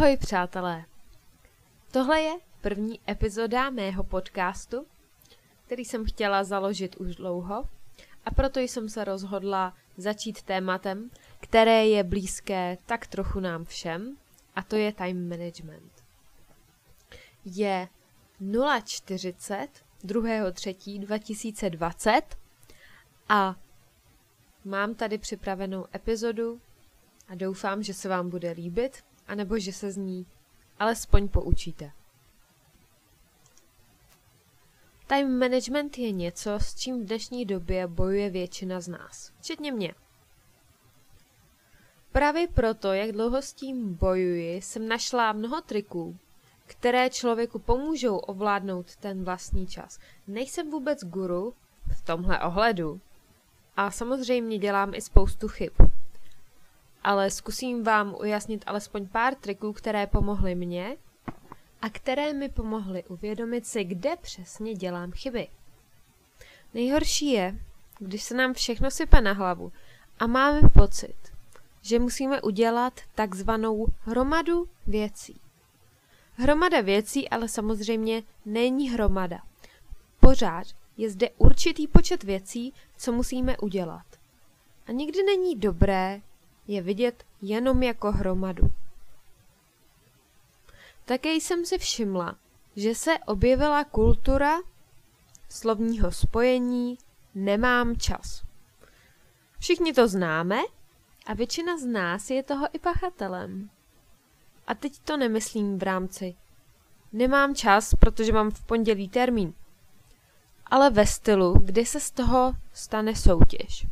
Ahoj přátelé! Tohle je první epizoda mého podcastu, který jsem chtěla založit už dlouho a proto jsem se rozhodla začít tématem, které je blízké tak trochu nám všem a to je time management. Je 040 2.3.2020 a mám tady připravenou epizodu a doufám, že se vám bude líbit, anebo že se z ní alespoň poučíte. Time management je něco, s čím v dnešní době bojuje většina z nás, včetně mě. Právě proto, jak dlouho s tím bojuji, jsem našla mnoho triků, které člověku pomůžou ovládnout ten vlastní čas. Nejsem vůbec guru v tomhle ohledu. A samozřejmě dělám i spoustu chyb. Ale zkusím vám ujasnit alespoň pár triků, které pomohly mně a které mi pomohly uvědomit si, kde přesně dělám chyby. Nejhorší je, když se nám všechno sype na hlavu a máme pocit, že musíme udělat takzvanou hromadu věcí. Hromada věcí ale samozřejmě není hromada. Pořád je zde určitý počet věcí, co musíme udělat. A nikdy není dobré je vidět jenom jako hromadu. Také jsem si všimla, že se objevila kultura slovního spojení nemám čas. Všichni to známe a většina z nás je toho i pachatelem. A teď to nemyslím v rámci. Nemám čas, protože mám v pondělí termín. Ale ve stylu, kdy se z toho stane soutěž.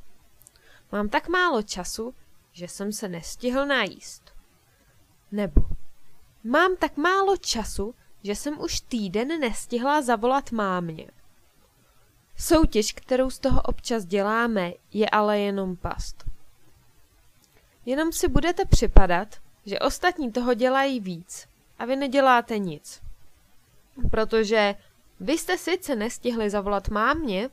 Mám tak málo času, že jsem se nestihl najíst. Nebo mám tak málo času, že jsem už týden nestihla zavolat mámě. Soutěž, kterou z toho občas děláme, je ale jenom past. Jenom si budete připadat, že ostatní toho dělají víc a vy neděláte nic. Protože vy jste sice nestihli zavolat mámě,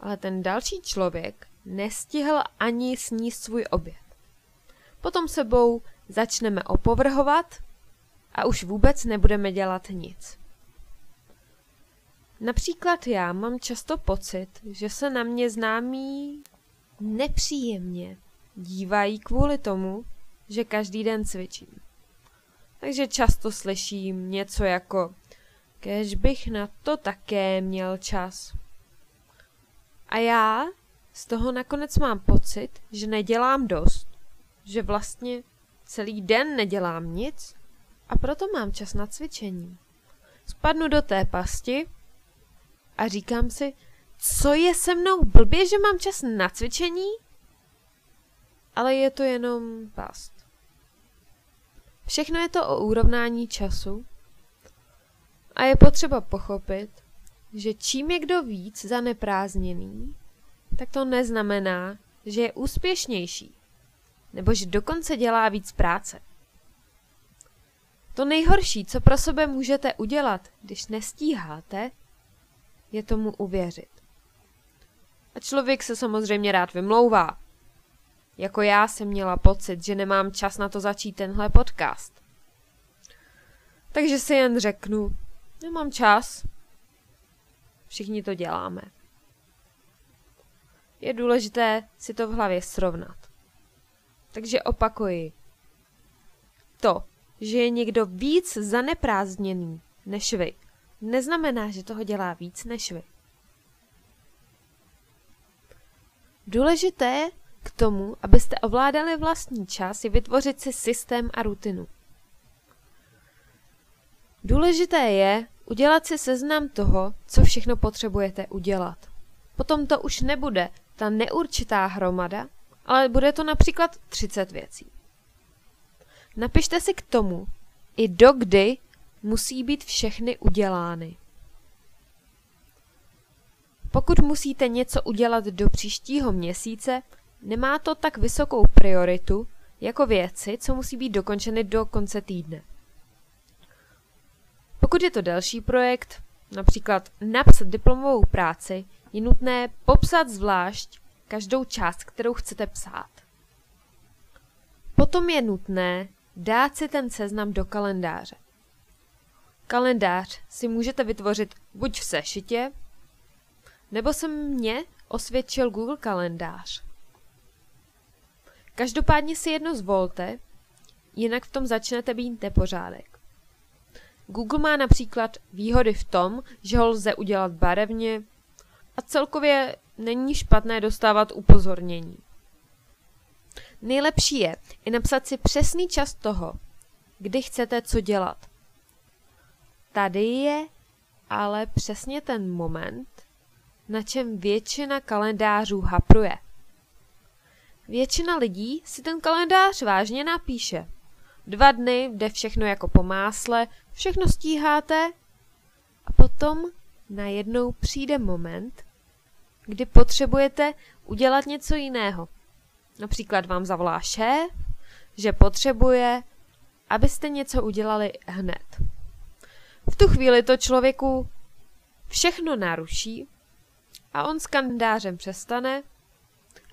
ale ten další člověk nestihl ani sníst svůj oběd. Potom sebou začneme opovrhovat a už vůbec nebudeme dělat nic. Například já mám často pocit, že se na mě známí nepříjemně dívají kvůli tomu, že každý den cvičím. Takže často slyším něco jako kež bych na to také měl čas. A já z toho nakonec mám pocit, že nedělám dost, že vlastně celý den nedělám nic a proto mám čas na cvičení. Spadnu do té pasti a říkám si, co je se mnou blbě, že mám čas na cvičení? Ale je to jenom past. Všechno je to o úrovnání času a je potřeba pochopit, že čím je kdo víc zaneprázdněný, tak to neznamená, že je úspěšnější, nebo že dokonce dělá víc práce. To nejhorší, co pro sebe můžete udělat, když nestíháte, je tomu uvěřit. A člověk se samozřejmě rád vymlouvá. Jako já jsem měla pocit, že nemám čas na to začít tenhle podcast. Takže si jen řeknu, nemám čas. Všichni to děláme. Je důležité si to v hlavě srovnat. Takže opakuji. To, že je někdo víc zaneprázdněný než vy, neznamená, že toho dělá víc než vy. Důležité k tomu, abyste ovládali vlastní čas, je vytvořit si systém a rutinu. Důležité je udělat si seznam toho, co všechno potřebujete udělat. Potom to už nebude ta neurčitá hromada, ale bude to například 30 věcí. Napište si k tomu i do kdy musí být všechny udělány. Pokud musíte něco udělat do příštího měsíce, nemá to tak vysokou prioritu jako věci, co musí být dokončeny do konce týdne. Pokud je to delší projekt, například napsat diplomovou práci, je nutné popsat zvlášť každou část, kterou chcete psát. Potom je nutné dát si ten seznam do kalendáře. Kalendář si můžete vytvořit buď v sešitě, nebo se mě osvědčil Google kalendář. Každopádně si jedno zvolte, jinak v tom začnete být nepořádek. Google má například výhody v tom, že ho lze udělat barevně a celkově není špatné dostávat upozornění. Nejlepší je i napsat si přesný čas toho, kdy chcete co dělat. Tady je ale přesně ten moment, na čem většina kalendářů hapruje. Většina lidí si ten kalendář vážně napíše. Dva dny jde všechno jako po másle, všechno stíháte a potom najednou přijde moment, kdy potřebujete udělat něco jiného. Například vám zavolá šéf, že potřebuje, abyste něco udělali hned. V tu chvíli to člověku všechno naruší a on s kalendářem přestane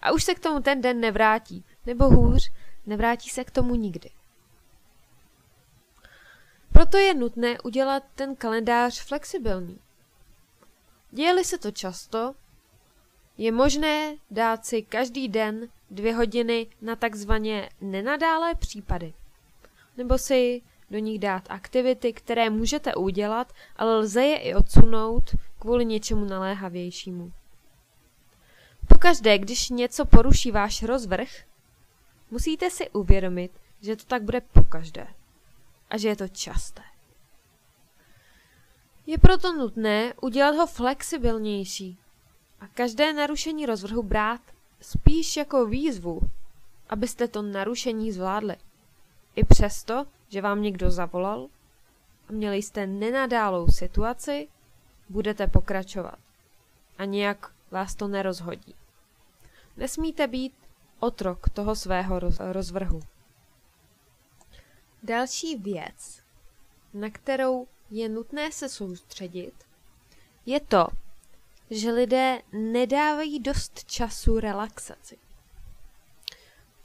a už se k tomu ten den nevrátí, nebo hůř, nevrátí se k tomu nikdy. Proto je nutné udělat ten kalendář flexibilní. Děje se to často, je možné dát si každý den dvě hodiny na takzvaně nenadálé případy. Nebo si do nich dát aktivity, které můžete udělat, ale lze je i odsunout kvůli něčemu naléhavějšímu. Pokaždé, když něco poruší váš rozvrh, musíte si uvědomit, že to tak bude pokaždé a že je to časté. Je proto nutné udělat ho flexibilnější a každé narušení rozvrhu brát spíš jako výzvu, abyste to narušení zvládli. I přesto, že vám někdo zavolal a měli jste nenadálou situaci, budete pokračovat. A nějak vás to nerozhodí. Nesmíte být otrok toho svého rozvrhu. Další věc, na kterou je nutné se soustředit, je to, že lidé nedávají dost času relaxaci.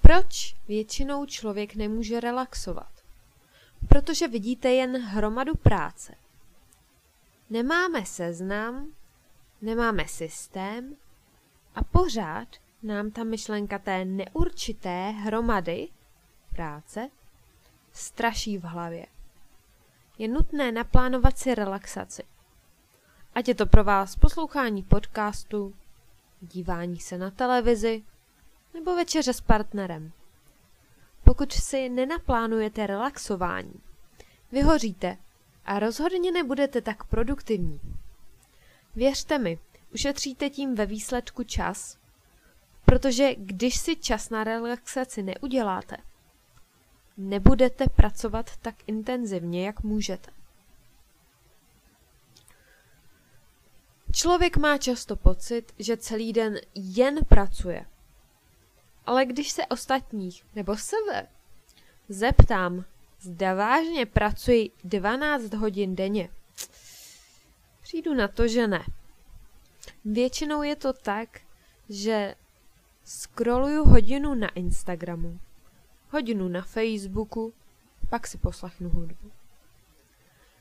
Proč většinou člověk nemůže relaxovat? Protože vidíte jen hromadu práce. Nemáme seznam, nemáme systém a pořád nám ta myšlenka té neurčité hromady práce straší v hlavě. Je nutné naplánovat si relaxaci. Ať je to pro vás poslouchání podcastu, dívání se na televizi nebo večeře s partnerem. Pokud si nenaplánujete relaxování, vyhoříte a rozhodně nebudete tak produktivní. Věřte mi, ušetříte tím ve výsledku čas, protože když si čas na relaxaci neuděláte, nebudete pracovat tak intenzivně, jak můžete. Člověk má často pocit, že celý den jen pracuje. Ale když se ostatních nebo sebe zeptám, zda vážně pracuji 12 hodin denně, přijdu na to, že ne. Většinou je to tak, že scrolluju hodinu na Instagramu, hodinu na Facebooku, pak si poslechnu hudbu.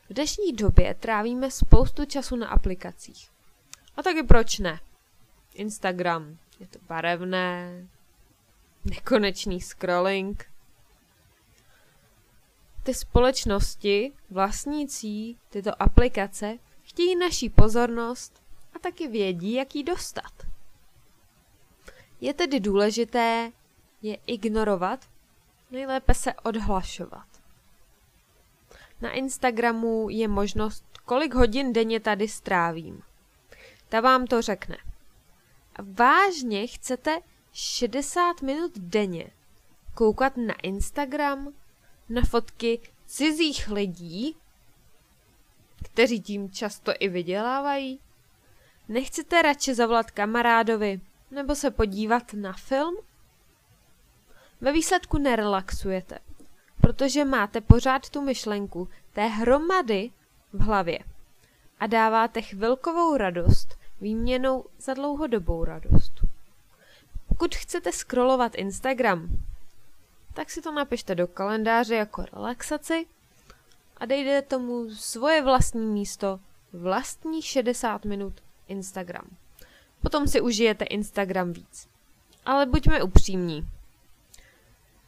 V dnešní době trávíme spoustu času na aplikacích. A taky proč ne? Instagram, je to barevné, nekonečný scrolling. Ty společnosti, vlastnící tyto aplikace, chtějí naší pozornost a taky vědí, jak ji dostat. Je tedy důležité je ignorovat, nejlépe se odhlašovat. Na Instagramu je možnost, kolik hodin denně tady strávím ta vám to řekne. Vážně chcete 60 minut denně koukat na Instagram, na fotky cizích lidí, kteří tím často i vydělávají? Nechcete radši zavolat kamarádovi nebo se podívat na film? Ve výsledku nerelaxujete, protože máte pořád tu myšlenku té hromady v hlavě a dáváte chvilkovou radost výměnou za dlouhodobou radost. Pokud chcete scrollovat Instagram, tak si to napište do kalendáře jako relaxaci a dejte tomu svoje vlastní místo, vlastní 60 minut Instagram. Potom si užijete Instagram víc. Ale buďme upřímní.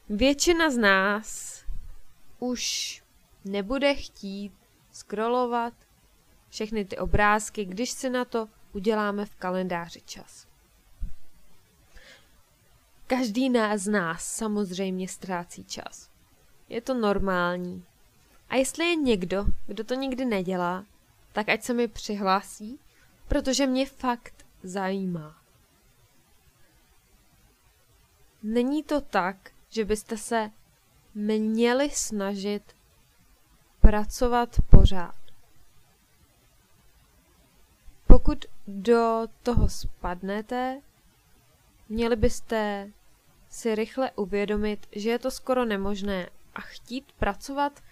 Většina z nás už nebude chtít scrollovat všechny ty obrázky, když si na to uděláme v kalendáři čas. Každý z nás samozřejmě ztrácí čas. Je to normální. A jestli je někdo, kdo to nikdy nedělá, tak ať se mi přihlásí, protože mě fakt zajímá. Není to tak, že byste se měli snažit pracovat pořád. Pokud do toho spadnete, měli byste si rychle uvědomit, že je to skoro nemožné a chtít pracovat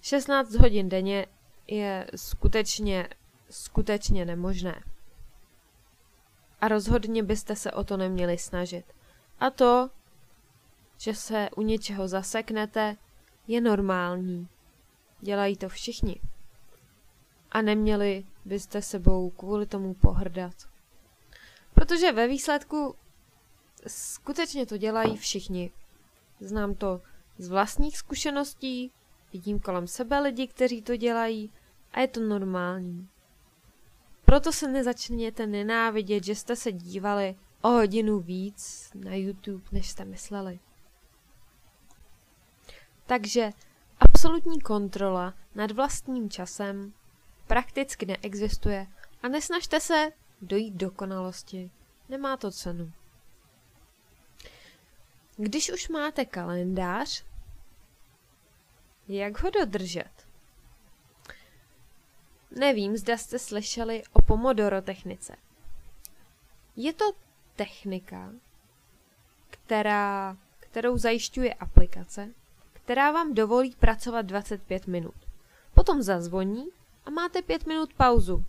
16 hodin denně je skutečně, skutečně nemožné. A rozhodně byste se o to neměli snažit. A to, že se u něčeho zaseknete, je normální. Dělají to všichni. A neměli byste sebou kvůli tomu pohrdat. Protože ve výsledku skutečně to dělají všichni. Znám to z vlastních zkušeností, vidím kolem sebe lidi, kteří to dělají a je to normální. Proto se nezačněte nenávidět, že jste se dívali o hodinu víc na YouTube, než jste mysleli. Takže absolutní kontrola nad vlastním časem prakticky neexistuje a nesnažte se dojít dokonalosti. Nemá to cenu. Když už máte kalendář, jak ho dodržet? Nevím, zda jste slyšeli o Pomodoro technice. Je to technika, která, kterou zajišťuje aplikace, která vám dovolí pracovat 25 minut. Potom zazvoní a máte 5 minut pauzu.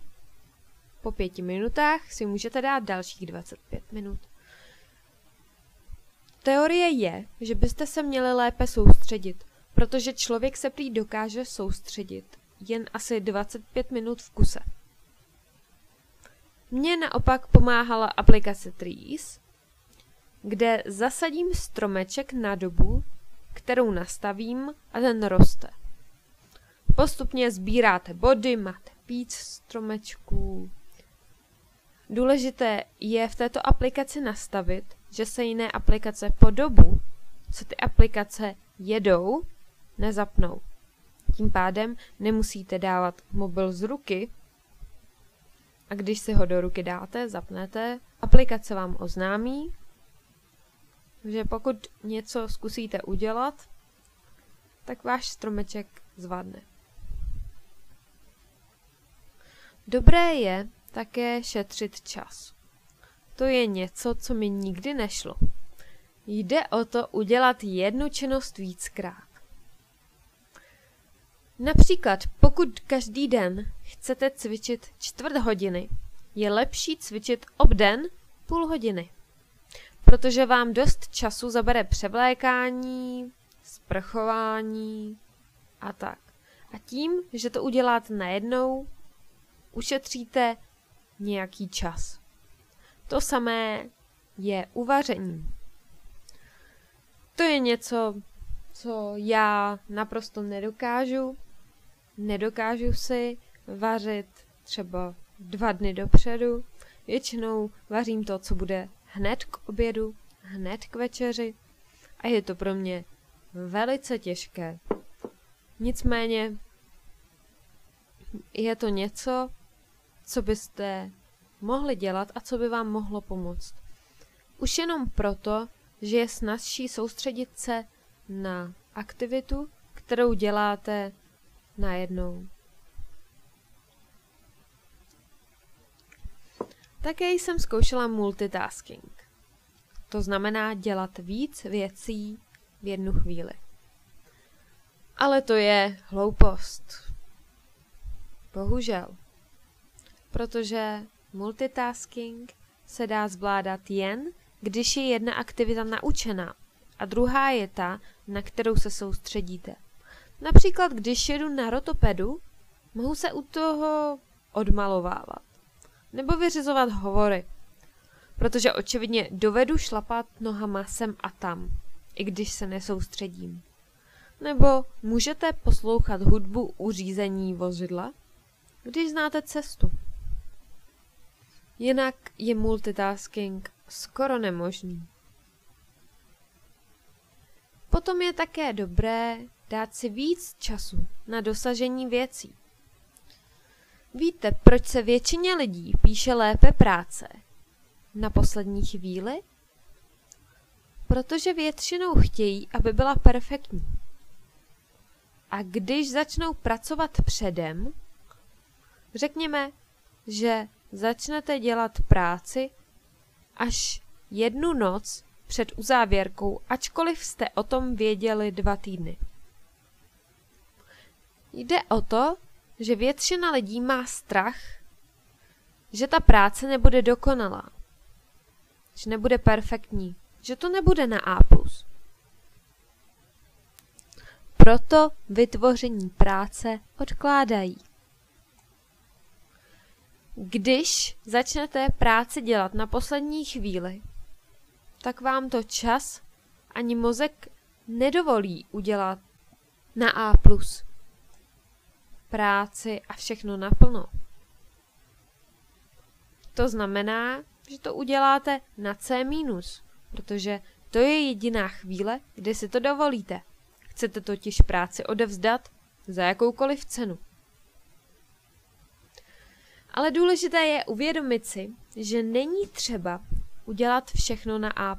Po 5 minutách si můžete dát dalších 25 minut. Teorie je, že byste se měli lépe soustředit, protože člověk se prý dokáže soustředit jen asi 25 minut v kuse. Mně naopak pomáhala aplikace Trees, kde zasadím stromeček na dobu, kterou nastavím a ten roste. Postupně sbíráte body, máte víc stromečků. Důležité je v této aplikaci nastavit, že se jiné aplikace po dobu, co ty aplikace jedou, nezapnou. Tím pádem nemusíte dávat mobil z ruky a když si ho do ruky dáte, zapnete, aplikace vám oznámí, že pokud něco zkusíte udělat, tak váš stromeček zvadne. Dobré je také šetřit čas. To je něco, co mi nikdy nešlo. Jde o to udělat jednu činnost víckrát. Například, pokud každý den chcete cvičit čtvrt hodiny, je lepší cvičit obden půl hodiny. Protože vám dost času zabere převlékání, sprchování a tak. A tím, že to uděláte najednou, ušetříte nějaký čas. To samé je uvaření. To je něco, co já naprosto nedokážu. Nedokážu si vařit třeba dva dny dopředu. Většinou vařím to, co bude hned k obědu, hned k večeři a je to pro mě velice těžké. Nicméně je to něco, co byste mohli dělat a co by vám mohlo pomoct. Už jenom proto, že je snazší soustředit se na aktivitu, kterou děláte najednou. Také jsem zkoušela multitasking. To znamená dělat víc věcí v jednu chvíli. Ale to je hloupost. Bohužel. Protože multitasking se dá zvládat jen, když je jedna aktivita naučená a druhá je ta, na kterou se soustředíte. Například, když jedu na rotopedu, mohu se u toho odmalovávat nebo vyřizovat hovory, protože očividně dovedu šlapat nohama sem a tam, i když se nesoustředím. Nebo můžete poslouchat hudbu u řízení vozidla, když znáte cestu. Jinak je multitasking skoro nemožný. Potom je také dobré dát si víc času na dosažení věcí. Víte, proč se většině lidí píše lépe práce? Na poslední chvíli? Protože většinou chtějí, aby byla perfektní. A když začnou pracovat předem, řekněme, že začnete dělat práci až jednu noc před uzávěrkou, ačkoliv jste o tom věděli dva týdny. Jde o to, že většina lidí má strach, že ta práce nebude dokonalá, že nebude perfektní, že to nebude na A+. Proto vytvoření práce odkládají. Když začnete práci dělat na poslední chvíli, tak vám to čas ani mozek nedovolí udělat na A+. Práci a všechno naplno. To znamená, že to uděláte na C-, protože to je jediná chvíle, kdy si to dovolíte. Chcete totiž práci odevzdat za jakoukoliv cenu. Ale důležité je uvědomit si, že není třeba udělat všechno na A+.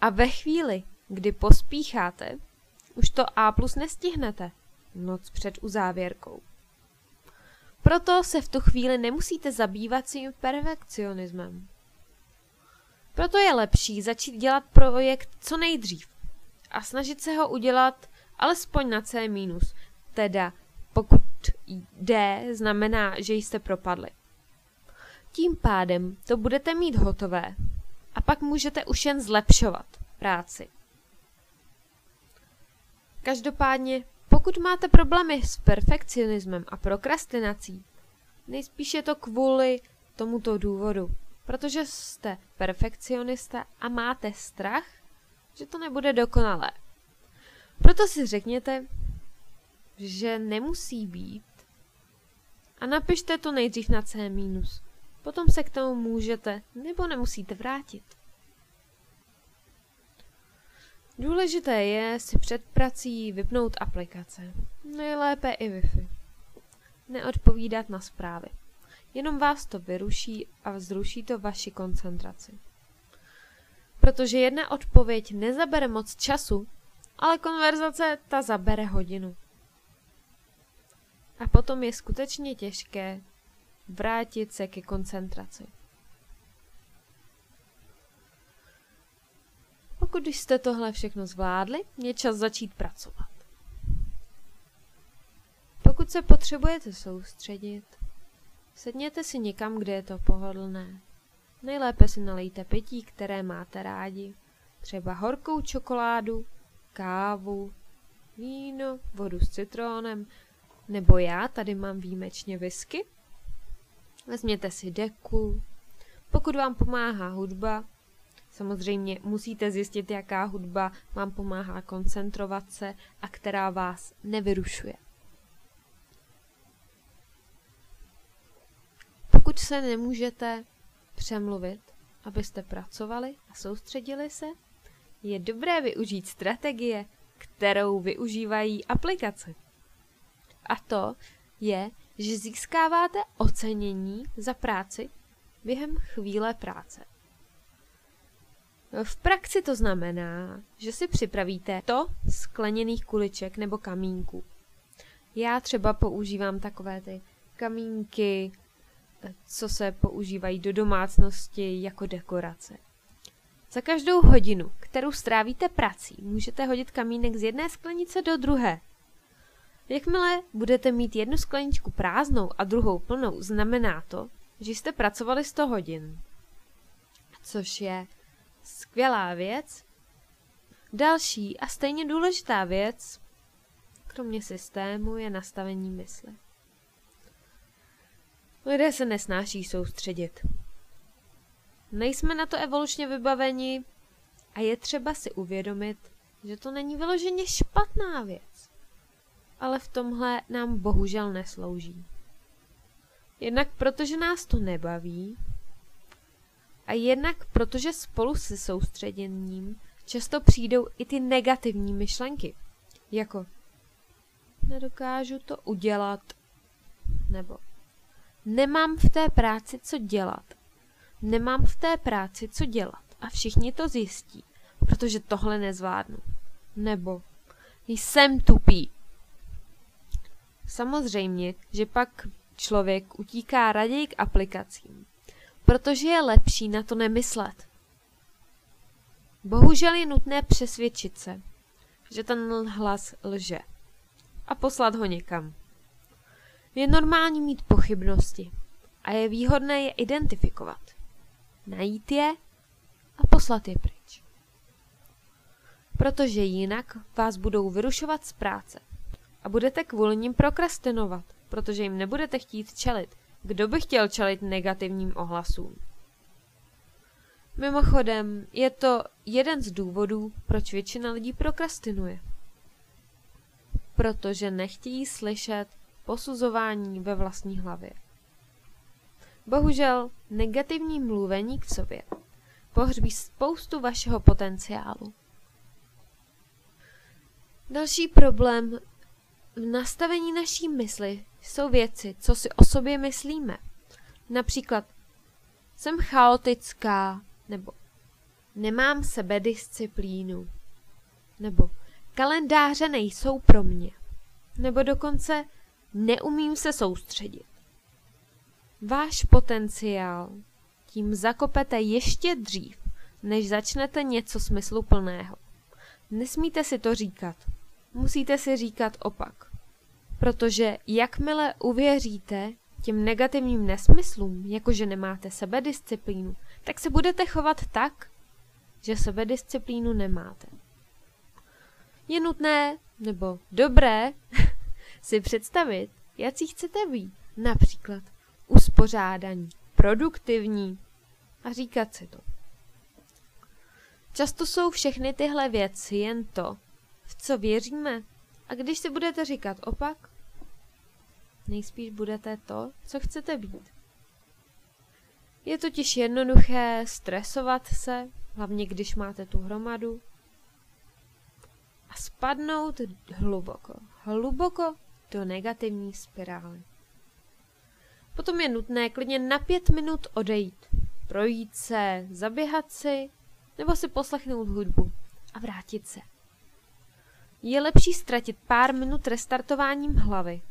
A ve chvíli, kdy pospícháte, už to A+, nestihnete noc před uzávěrkou. Proto se v tu chvíli nemusíte zabývat svým perfekcionismem. Proto je lepší začít dělat projekt co nejdřív a snažit se ho udělat alespoň na C-, teda pokud D znamená, že jste propadli. Tím pádem to budete mít hotové a pak můžete už jen zlepšovat práci. Každopádně, pokud máte problémy s perfekcionismem a prokrastinací, nejspíš je to kvůli tomuto důvodu, protože jste perfekcionista a máte strach, že to nebude dokonalé. Proto si řekněte, že nemusí být a napište to nejdřív na C-. Potom se k tomu můžete nebo nemusíte vrátit. Důležité je si před prací vypnout aplikace, nejlépe i Wi-Fi. Neodpovídat na zprávy. Jenom vás to vyruší a vzruší to vaši koncentraci. Protože jedna odpověď nezabere moc času, ale konverzace ta zabere hodinu. A potom je skutečně těžké vrátit se ke koncentraci. Pokud jste tohle všechno zvládli, je čas začít pracovat. Pokud se potřebujete soustředit, sedněte si někam, kde je to pohodlné. Nejlépe si nalejte pití, které máte rádi, třeba horkou čokoládu, kávu, víno, vodu s citrónem, nebo já tady mám výjimečně whisky. Vezměte si deku. Pokud vám pomáhá hudba, samozřejmě musíte zjistit, jaká hudba vám pomáhá koncentrovat se a která vás nevyrušuje. Pokud se nemůžete přemluvit, abyste pracovali a soustředili se, je dobré využít strategie, kterou využívají aplikace. A to je, že získáváte ocenění za práci během chvíle práce. V praxi to znamená, že si připravíte to skleněných kuliček nebo kamínků. Já třeba používám takové ty kamínky, co se používají do domácnosti jako dekorace. Za každou hodinu, kterou strávíte prací, můžete hodit kamínek z jedné sklenice do druhé. Jakmile budete mít jednu skleničku prázdnou a druhou plnou, znamená to, že jste pracovali 100 hodin. Což je Skvělá věc. Další a stejně důležitá věc, kromě systému, je nastavení mysli. Lidé se nesnáší soustředit. Nejsme na to evolučně vybaveni a je třeba si uvědomit, že to není vyloženě špatná věc. Ale v tomhle nám bohužel neslouží. Jednak protože nás to nebaví a jednak protože spolu se soustředěním často přijdou i ty negativní myšlenky, jako nedokážu to udělat, nebo nemám v té práci co dělat, nemám v té práci co dělat a všichni to zjistí, protože tohle nezvládnu, nebo jsem tupý. Samozřejmě, že pak člověk utíká raději k aplikacím, protože je lepší na to nemyslet. Bohužel je nutné přesvědčit se, že ten hlas lže a poslat ho někam. Je normální mít pochybnosti a je výhodné je identifikovat, najít je a poslat je pryč. Protože jinak vás budou vyrušovat z práce a budete kvůli nim prokrastinovat, protože jim nebudete chtít čelit. Kdo by chtěl čelit negativním ohlasům? Mimochodem, je to jeden z důvodů, proč většina lidí prokrastinuje. Protože nechtějí slyšet posuzování ve vlastní hlavě. Bohužel, negativní mluvení k sobě pohřbí spoustu vašeho potenciálu. Další problém v nastavení naší mysli jsou věci, co si o sobě myslíme. Například jsem chaotická, nebo nemám sebedisciplínu, nebo kalendáře nejsou pro mě, nebo dokonce neumím se soustředit. Váš potenciál tím zakopete ještě dřív, než začnete něco smysluplného. Nesmíte si to říkat. Musíte si říkat opak. Protože jakmile uvěříte těm negativním nesmyslům, jakože nemáte sebedisciplínu, tak se budete chovat tak, že sebedisciplínu nemáte. Je nutné, nebo dobré, si představit, jaký chcete být. Například uspořádaní, produktivní a říkat si to. Často jsou všechny tyhle věci jen to, v co věříme. A když si budete říkat opak, nejspíš budete to, co chcete být. Je totiž jednoduché stresovat se, hlavně když máte tu hromadu, a spadnout hluboko, hluboko do negativní spirály. Potom je nutné klidně na pět minut odejít, projít se, zaběhat si, nebo si poslechnout hudbu a vrátit se. Je lepší ztratit pár minut restartováním hlavy,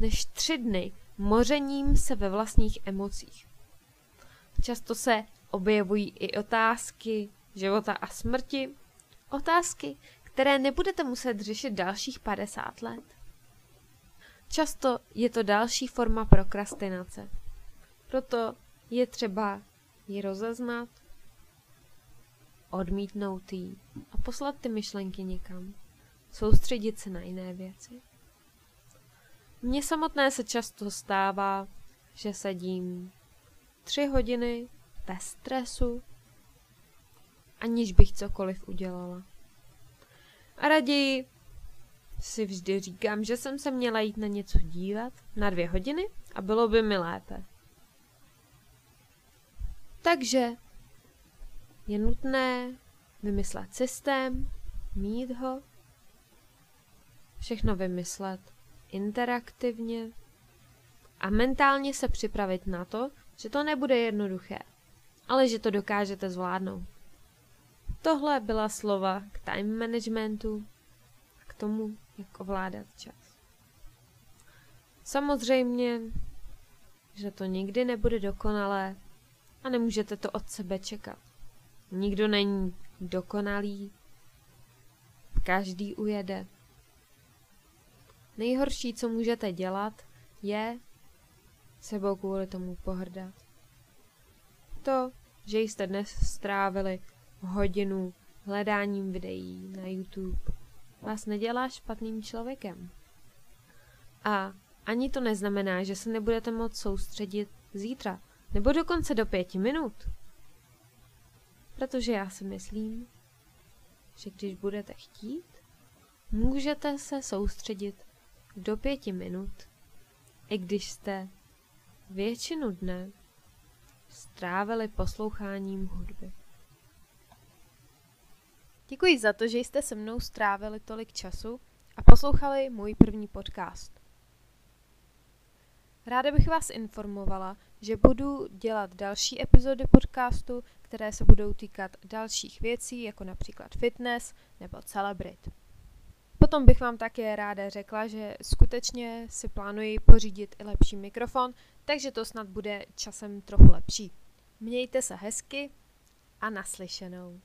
než tři dny mořením se ve vlastních emocích. Často se objevují i otázky života a smrti, otázky, které nebudete muset řešit dalších 50 let. Často je to další forma prokrastinace. Proto je třeba ji rozeznat, odmítnout ji a poslat ty myšlenky někam. Soustředit se na jiné věci. Mně samotné se často stává, že sedím tři hodiny bez stresu, aniž bych cokoliv udělala. A raději si vždy říkám, že jsem se měla jít na něco dívat na dvě hodiny a bylo by mi lépe. Takže je nutné vymyslet systém, mít ho, všechno vymyslet interaktivně a mentálně se připravit na to, že to nebude jednoduché, ale že to dokážete zvládnout. Tohle byla slova k time managementu a k tomu, jak ovládat čas. Samozřejmě, že to nikdy nebude dokonalé a nemůžete to od sebe čekat. Nikdo není dokonalý, každý ujede. Nejhorší, co můžete dělat, je sebou kvůli tomu pohrdat. To, že jste dnes strávili hodinu hledáním videí na YouTube vás nedělá špatným člověkem. A ani to neznamená, že se nebudete moct soustředit zítra, nebo dokonce do pěti minut. Protože já si myslím, že když budete chtít, můžete se soustředit do pěti minut, i když jste většinu dne strávili posloucháním hudby. Děkuji za to, že jste se mnou strávili tolik času a poslouchali můj první podcast. Ráda bych vás informovala, že budu dělat další epizody podcastu, které se budou týkat dalších věcí, jako například fitness nebo celebrit. Potom bych vám také ráda řekla, že skutečně si plánuji pořídit i lepší mikrofon, takže to snad bude časem trochu lepší. Mějte se hezky a naslyšenou.